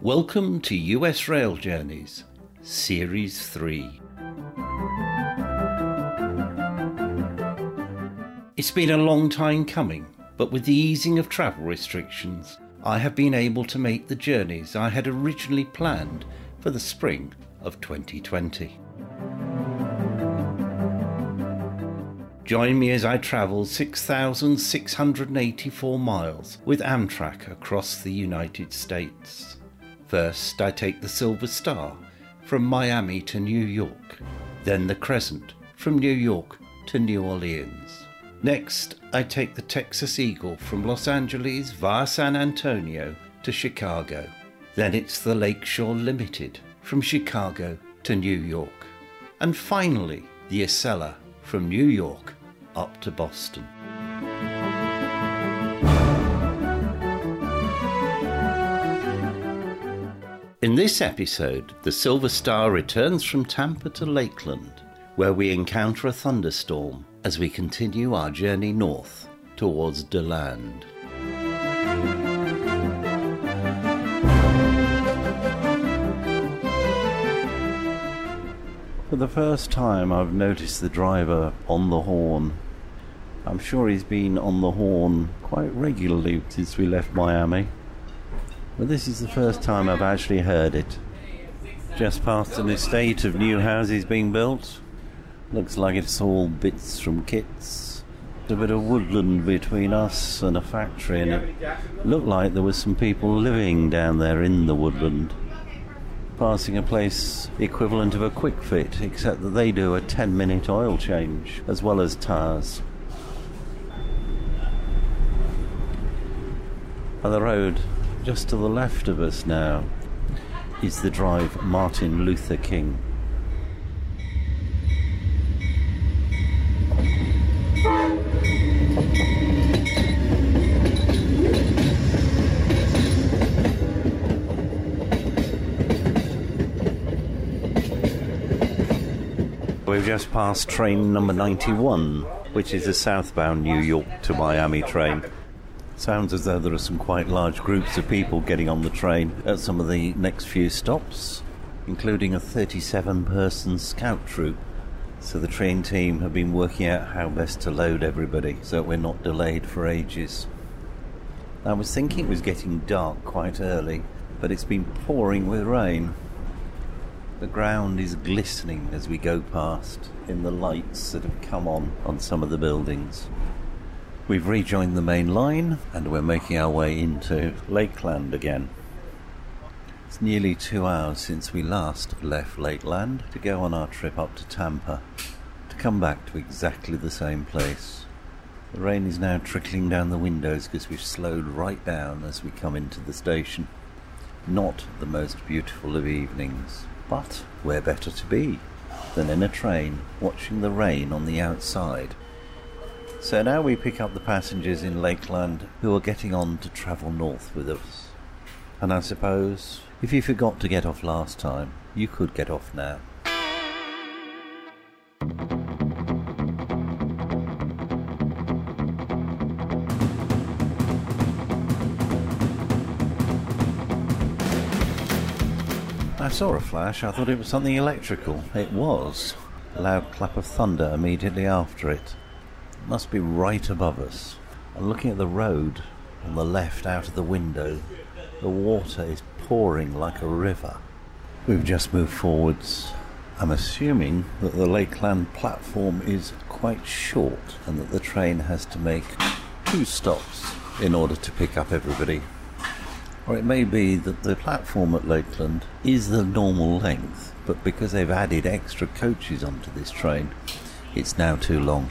Welcome to US Rail Journeys, Series 3. It's been a long time coming, but with the easing of travel restrictions, I have been able to make the journeys I had originally planned for the spring of 2020. Join me as I travel 6,684 miles with Amtrak across the United States. First, I take the Silver Star from Miami to New York, then the Crescent from New York to New Orleans. Next, I take the Texas Eagle from Los Angeles via San Antonio to Chicago. Then it's the Lakeshore Limited from Chicago to New York. And finally, the Acela from New York up to Boston. In this episode, the Silver Star returns from Tampa to Lakeland, where we encounter a thunderstorm as we continue our journey north towards DeLand. For the first time, I've noticed the driver on the horn. I'm sure he's been on the horn quite regularly since we left Miami. But this is the first time I've actually heard it. Just past an estate of new houses being built. Looks like it's all bits from kits. A bit of woodland between us and a factory, and it looked like there was some people living down there in the woodland. Passing a place equivalent of a Kwik Fit, except that they do a 10 minute oil change as well as tyres. On the road just to the left of us now is the drive Martin Luther King. We've just passed train number 91, which is a southbound New York to Miami train. Sounds as though there are some quite large groups of people getting on the train at some of the next few stops, including a 37 person scout troop. So the train team have been working out how best to load everybody so we're not delayed for ages. I was thinking it was getting dark quite early, but it's been pouring with rain. The ground is glistening as we go past in the lights that have come on on some of the buildings. We've rejoined the main line and we're making our way into Lakeland again. It's nearly two hours since we last left Lakeland to go on our trip up to Tampa to come back to exactly the same place. The rain is now trickling down the windows because we've slowed right down as we come into the station. Not the most beautiful of evenings, but where better to be than in a train watching the rain on the outside so now we pick up the passengers in Lakeland who are getting on to travel north with us. And I suppose if you forgot to get off last time, you could get off now. Saw a flash. I thought it was something electrical. It was. A loud clap of thunder immediately after it must be right above us. And looking at the road on the left out of the window, the water is pouring like a river. We've just moved forwards. I'm assuming that the Lakeland platform is quite short and that the train has to make two stops in order to pick up everybody. Or it may be that the platform at Lakeland is the normal length, but because they've added extra coaches onto this train, it's now too long.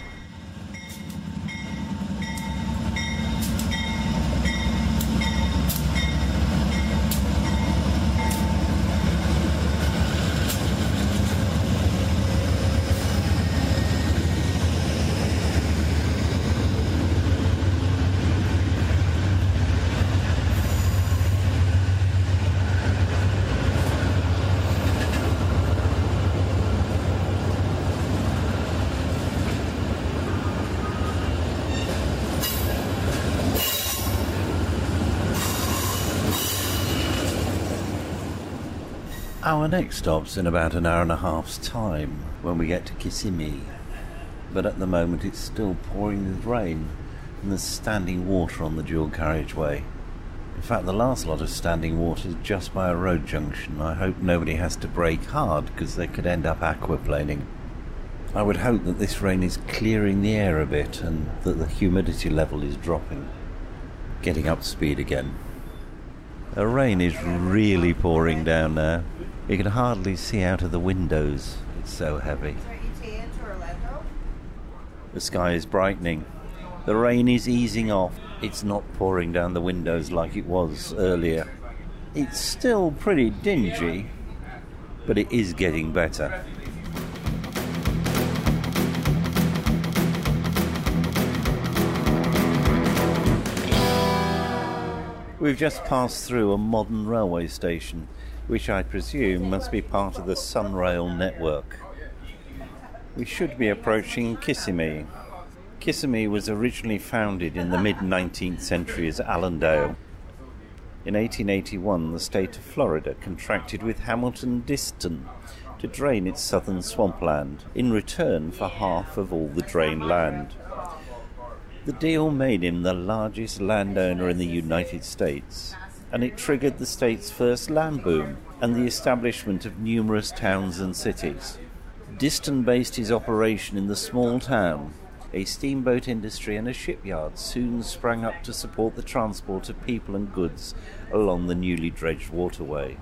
Our next stop's in about an hour and a half's time when we get to Kissimmee. But at the moment it's still pouring with rain and there's standing water on the dual carriageway. In fact, the last lot of standing water is just by a road junction. I hope nobody has to brake hard because they could end up aquaplaning. I would hope that this rain is clearing the air a bit and that the humidity level is dropping, getting up speed again. The rain is really pouring down now. You can hardly see out of the windows, it's so heavy. The sky is brightening. The rain is easing off. It's not pouring down the windows like it was earlier. It's still pretty dingy, but it is getting better. We've just passed through a modern railway station, which I presume must be part of the Sunrail network. We should be approaching Kissimmee. Kissimmee was originally founded in the mid 19th century as Allendale. In 1881, the state of Florida contracted with Hamilton Disston to drain its southern swampland in return for half of all the drained land. The deal made him the largest landowner in the United States, and it triggered the state's first land boom and the establishment of numerous towns and cities. Disston based his operation in the small town. A steamboat industry and a shipyard soon sprang up to support the transport of people and goods along the newly dredged waterway.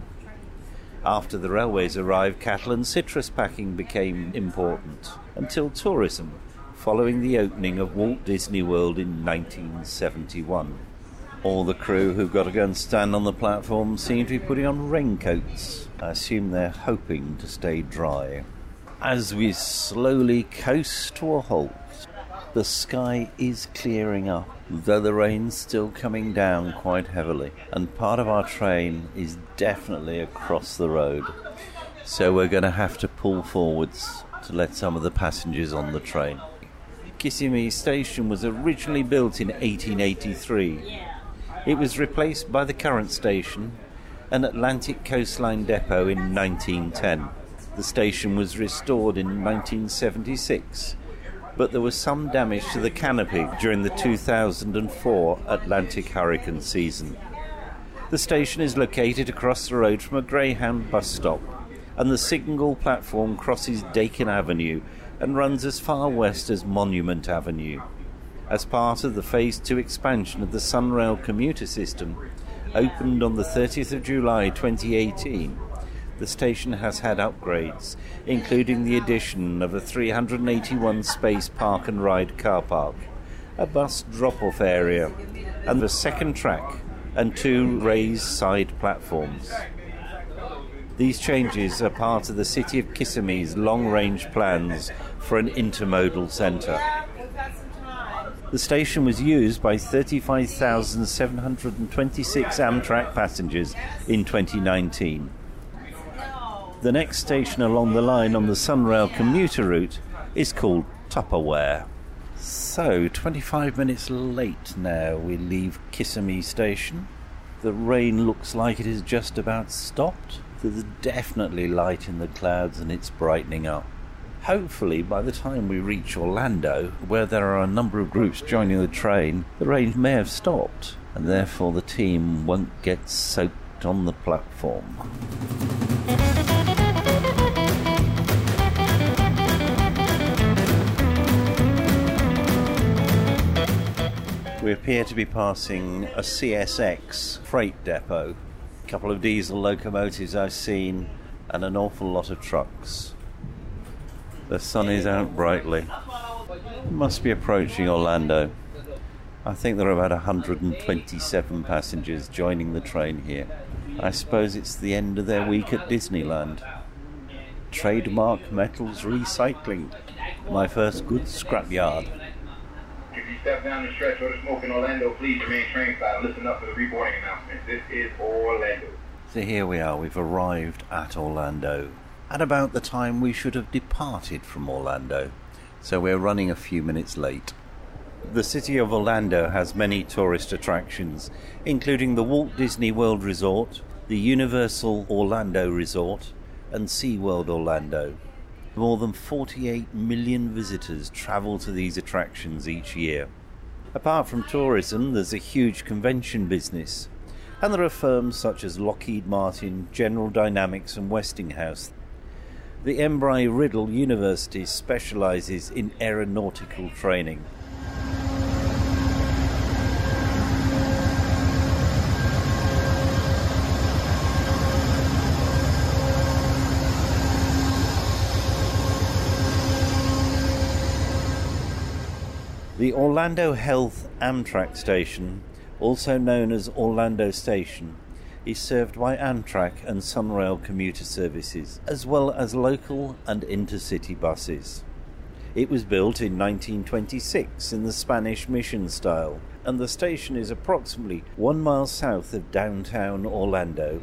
After the railways arrived, cattle and citrus packing became important, until tourism following the opening of Walt Disney World in 1971. All the crew who've got to go and stand on the platform seem to be putting on raincoats. I assume they're hoping to stay dry. As we slowly coast to a halt, the sky is clearing up, though the rain's still coming down quite heavily, and part of our train is definitely across the road. So we're going to have to pull forwards to let some of the passengers on the train. Kissimmee Station was originally built in 1883. It was replaced by the current station, an Atlantic Coastline depot, in 1910. The station was restored in 1976, but there was some damage to the canopy during the 2004 Atlantic hurricane season. The station is located across the road from a Greyhound bus stop, and the single platform crosses Dakin Avenue and runs as far west as Monument Avenue. As part of the Phase 2 expansion of the Sunrail commuter system, opened on the 30th of July 2018, the station has had upgrades, including the addition of a 381 space park and ride car park, a bus drop off area, and a second track and two raised side platforms. These changes are part of the City of Kissimmee's long range plans for an intermodal centre. The station was used by 35,726 Amtrak passengers in 2019. The next station along the line on the Sunrail commuter route is called Tupperware. So, 25 minutes late now, we leave Kissimmee Station. The rain looks like it is just about stopped. There's definitely light in the clouds and it's brightening up. Hopefully, by the time we reach Orlando, where there are a number of groups joining the train, the rain may have stopped, and therefore the team won't get soaked on the platform. We appear to be passing a CSX freight depot. A couple of diesel locomotives I've seen, and an awful lot of trucks. The sun is out brightly. It must be approaching Orlando. I think there are about 127 passengers joining the train here. I suppose it's the end of their week at Disneyland. Trademark Metals Recycling, my first good scrapyard. If you step down the stretch or the smoke in Orlando, please remain train-side. Listen up for the reboarding announcement. This is Orlando. So here we are, we've arrived at Orlando at about the time we should have departed from Orlando, so we're running a few minutes late. The city of Orlando has many tourist attractions, including the Walt Disney World Resort, the Universal Orlando Resort, and SeaWorld Orlando. More than 48 million visitors travel to these attractions each year. Apart from tourism, there's a huge convention business, and there are firms such as Lockheed Martin, General Dynamics, and Westinghouse. The Embry Riddle University specializes in aeronautical training. The Orlando Health Amtrak station, also known as Orlando Station, is served by Amtrak and Sunrail commuter services, as well as local and intercity buses. It was built in 1926 in the Spanish mission style, and the station is approximately one mile south of downtown Orlando,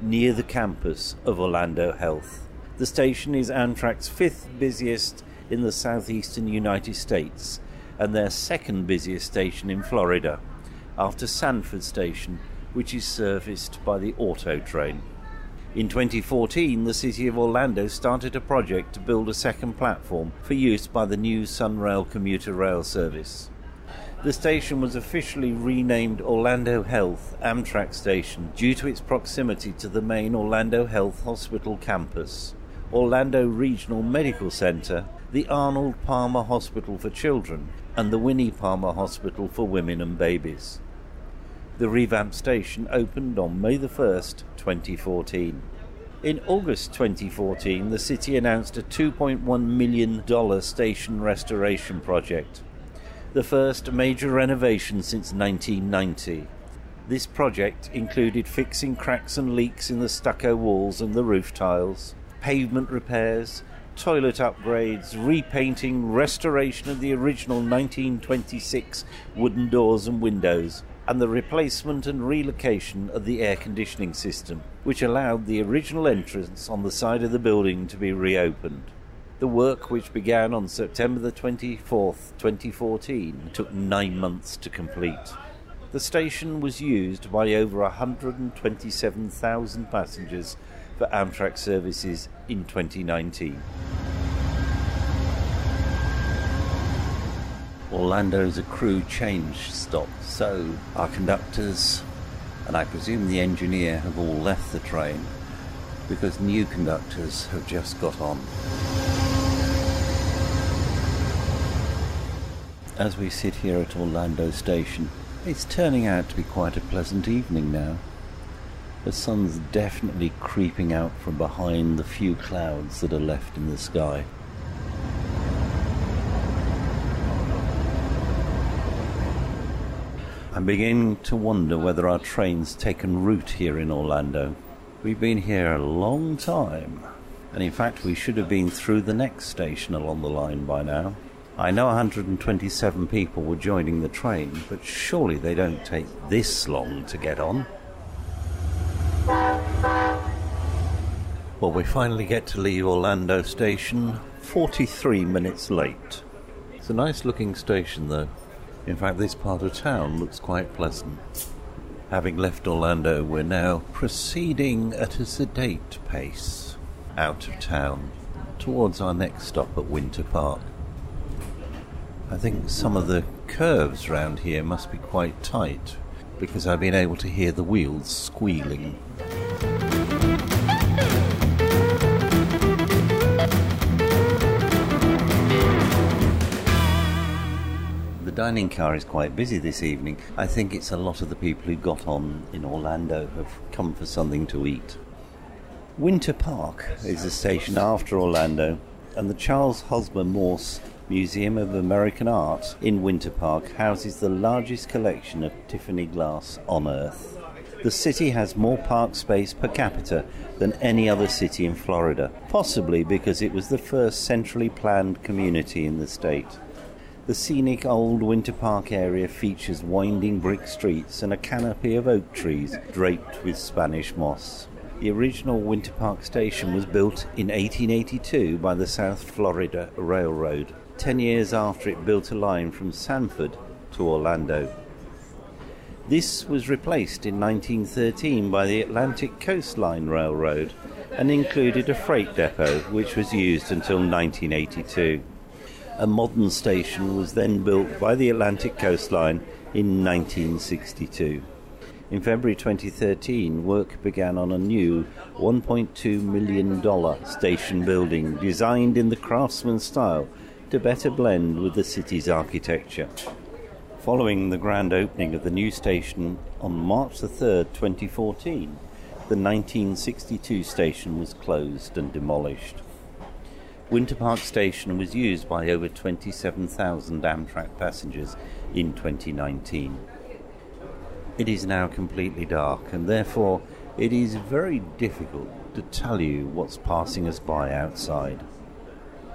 near the campus of Orlando Health. The station is Amtrak's fifth busiest in the southeastern United States and their second busiest station in Florida, after Sanford Station, which is serviced by the Auto Train. In 2014, the City of Orlando started a project to build a second platform for use by the new Sunrail commuter rail service. The station was officially renamed Orlando Health Amtrak Station due to its proximity to the main Orlando Health Hospital campus, Orlando Regional Medical Center, the Arnold Palmer Hospital for Children, and the Winnie Palmer Hospital for Women and Babies. The revamped station opened on May the 1st, 2014. In August 2014, the city announced a $2.1 million station restoration project, the first major renovation since 1990. This project included fixing cracks and leaks in the stucco walls and the roof tiles, pavement repairs, toilet upgrades, repainting, restoration of the original 1926 wooden doors and windows, and the replacement and relocation of the air conditioning system, which allowed the original entrance on the side of the building to be reopened. The work, which began on September the 24th, 2014, took nine months to complete. The station was used by over 127,000 passengers for Amtrak services in 2019. Orlando's a crew change stop, so our conductors and I presume the engineer have all left the train because new conductors have just got on. As we sit here at Orlando Station, it's turning out to be quite a pleasant evening now. The sun's definitely creeping out from behind the few clouds that are left in the sky. I'm beginning to wonder whether our train's taken root here in Orlando. We've been here a long time, and in fact, we should have been through the next station along the line by now. I know 127 people were joining the train, but surely they don't take this long to get on. Well, we finally get to leave Orlando Station 43 minutes late. It's a nice looking station, though. In fact, this part of town looks quite pleasant. Having left Orlando, we're now proceeding at a sedate pace out of town towards our next stop at Winter Park. I think some of the curves round here must be quite tight because I've been able to hear the wheels squealing. Dining car is quite busy this evening. I think it's a lot of the people who got on in Orlando have come for something to eat. Winter Park is the station after Orlando, and the Charles Hosmer Morse Museum of American Art in Winter Park houses the largest collection of Tiffany glass on Earth. The city has more park space per capita than any other city in Florida, possibly because it was the first centrally planned community in the state. The scenic old Winter Park area features winding brick streets and a canopy of oak trees draped with Spanish moss. The original Winter Park station was built in 1882 by the South Florida Railroad, ten years after it built a line from Sanford to Orlando. This was replaced in 1913 by the Atlantic Coastline Railroad and included a freight depot which was used until 1982. A modern station was then built by the Atlantic Coastline in 1962. In February 2013, work began on a new $1.2 million station building designed in the craftsman style to better blend with the city's architecture. Following the grand opening of the new station on March 3, 2014, the 1962 station was closed and demolished. Winter Park Station was used by over 27,000 Amtrak passengers in 2019. It is now completely dark, and therefore it is very difficult to tell you what's passing us by outside.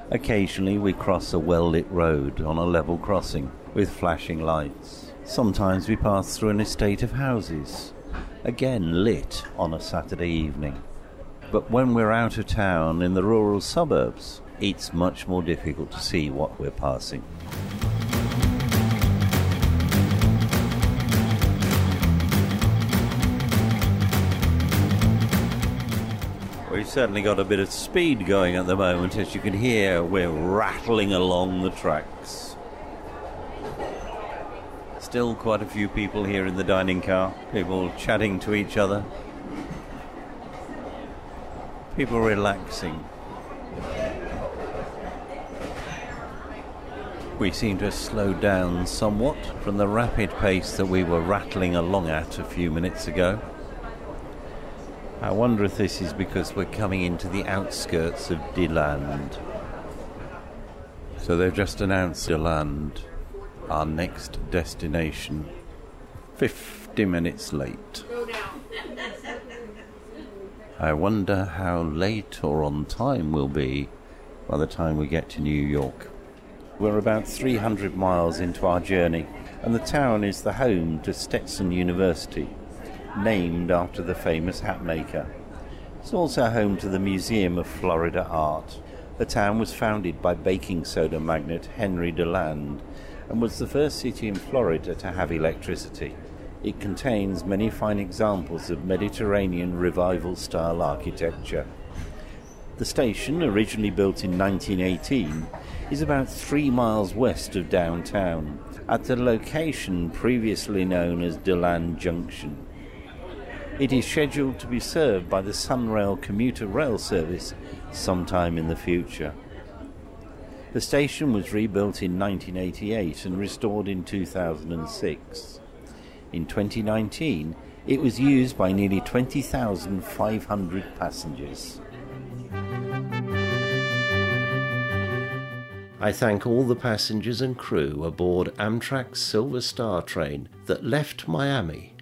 Occasionally we cross a well lit road on a level crossing with flashing lights. Sometimes we pass through an estate of houses, again lit on a Saturday evening. But when we're out of town in the rural suburbs, it's much more difficult to see what we're passing. We've certainly got a bit of speed going at the moment. As you can hear, we're rattling along the tracks. Still quite a few people here in the dining car, people chatting to each other, people relaxing. We seem to have slowed down somewhat from the rapid pace that we were rattling along at a few minutes ago. I wonder if this is because we're coming into the outskirts of DeLand. So they've just announced DeLand, our next destination. 50 minutes late. I wonder how late or on time we'll be by the time we get to New York. We're about 300 miles into our journey, and the town is the home to Stetson University named after the famous hat maker. It's also home to the Museum of Florida Art. The town was founded by baking soda magnate Henry DeLand and was the first city in Florida to have electricity. It contains many fine examples of Mediterranean revival style architecture. The station, originally built in 1918, is about three miles west of downtown, at the location previously known as DeLand Junction. It is scheduled to be served by the Sunrail commuter rail service sometime in the future. The station was rebuilt in 1988 and restored in 2006. In 2019, it was used by nearly 20,500 passengers. I thank all the passengers and crew aboard Amtrak's Silver Star train that left Miami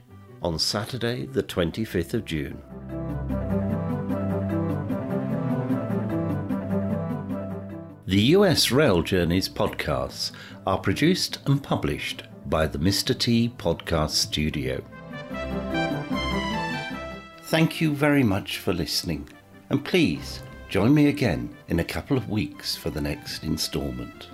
on Saturday, the 25th of June. The US Rail Journeys podcasts are produced and published by the Mr. T Podcast Studio. Thank you very much for listening, and please join me again in a couple of weeks for the next instalment.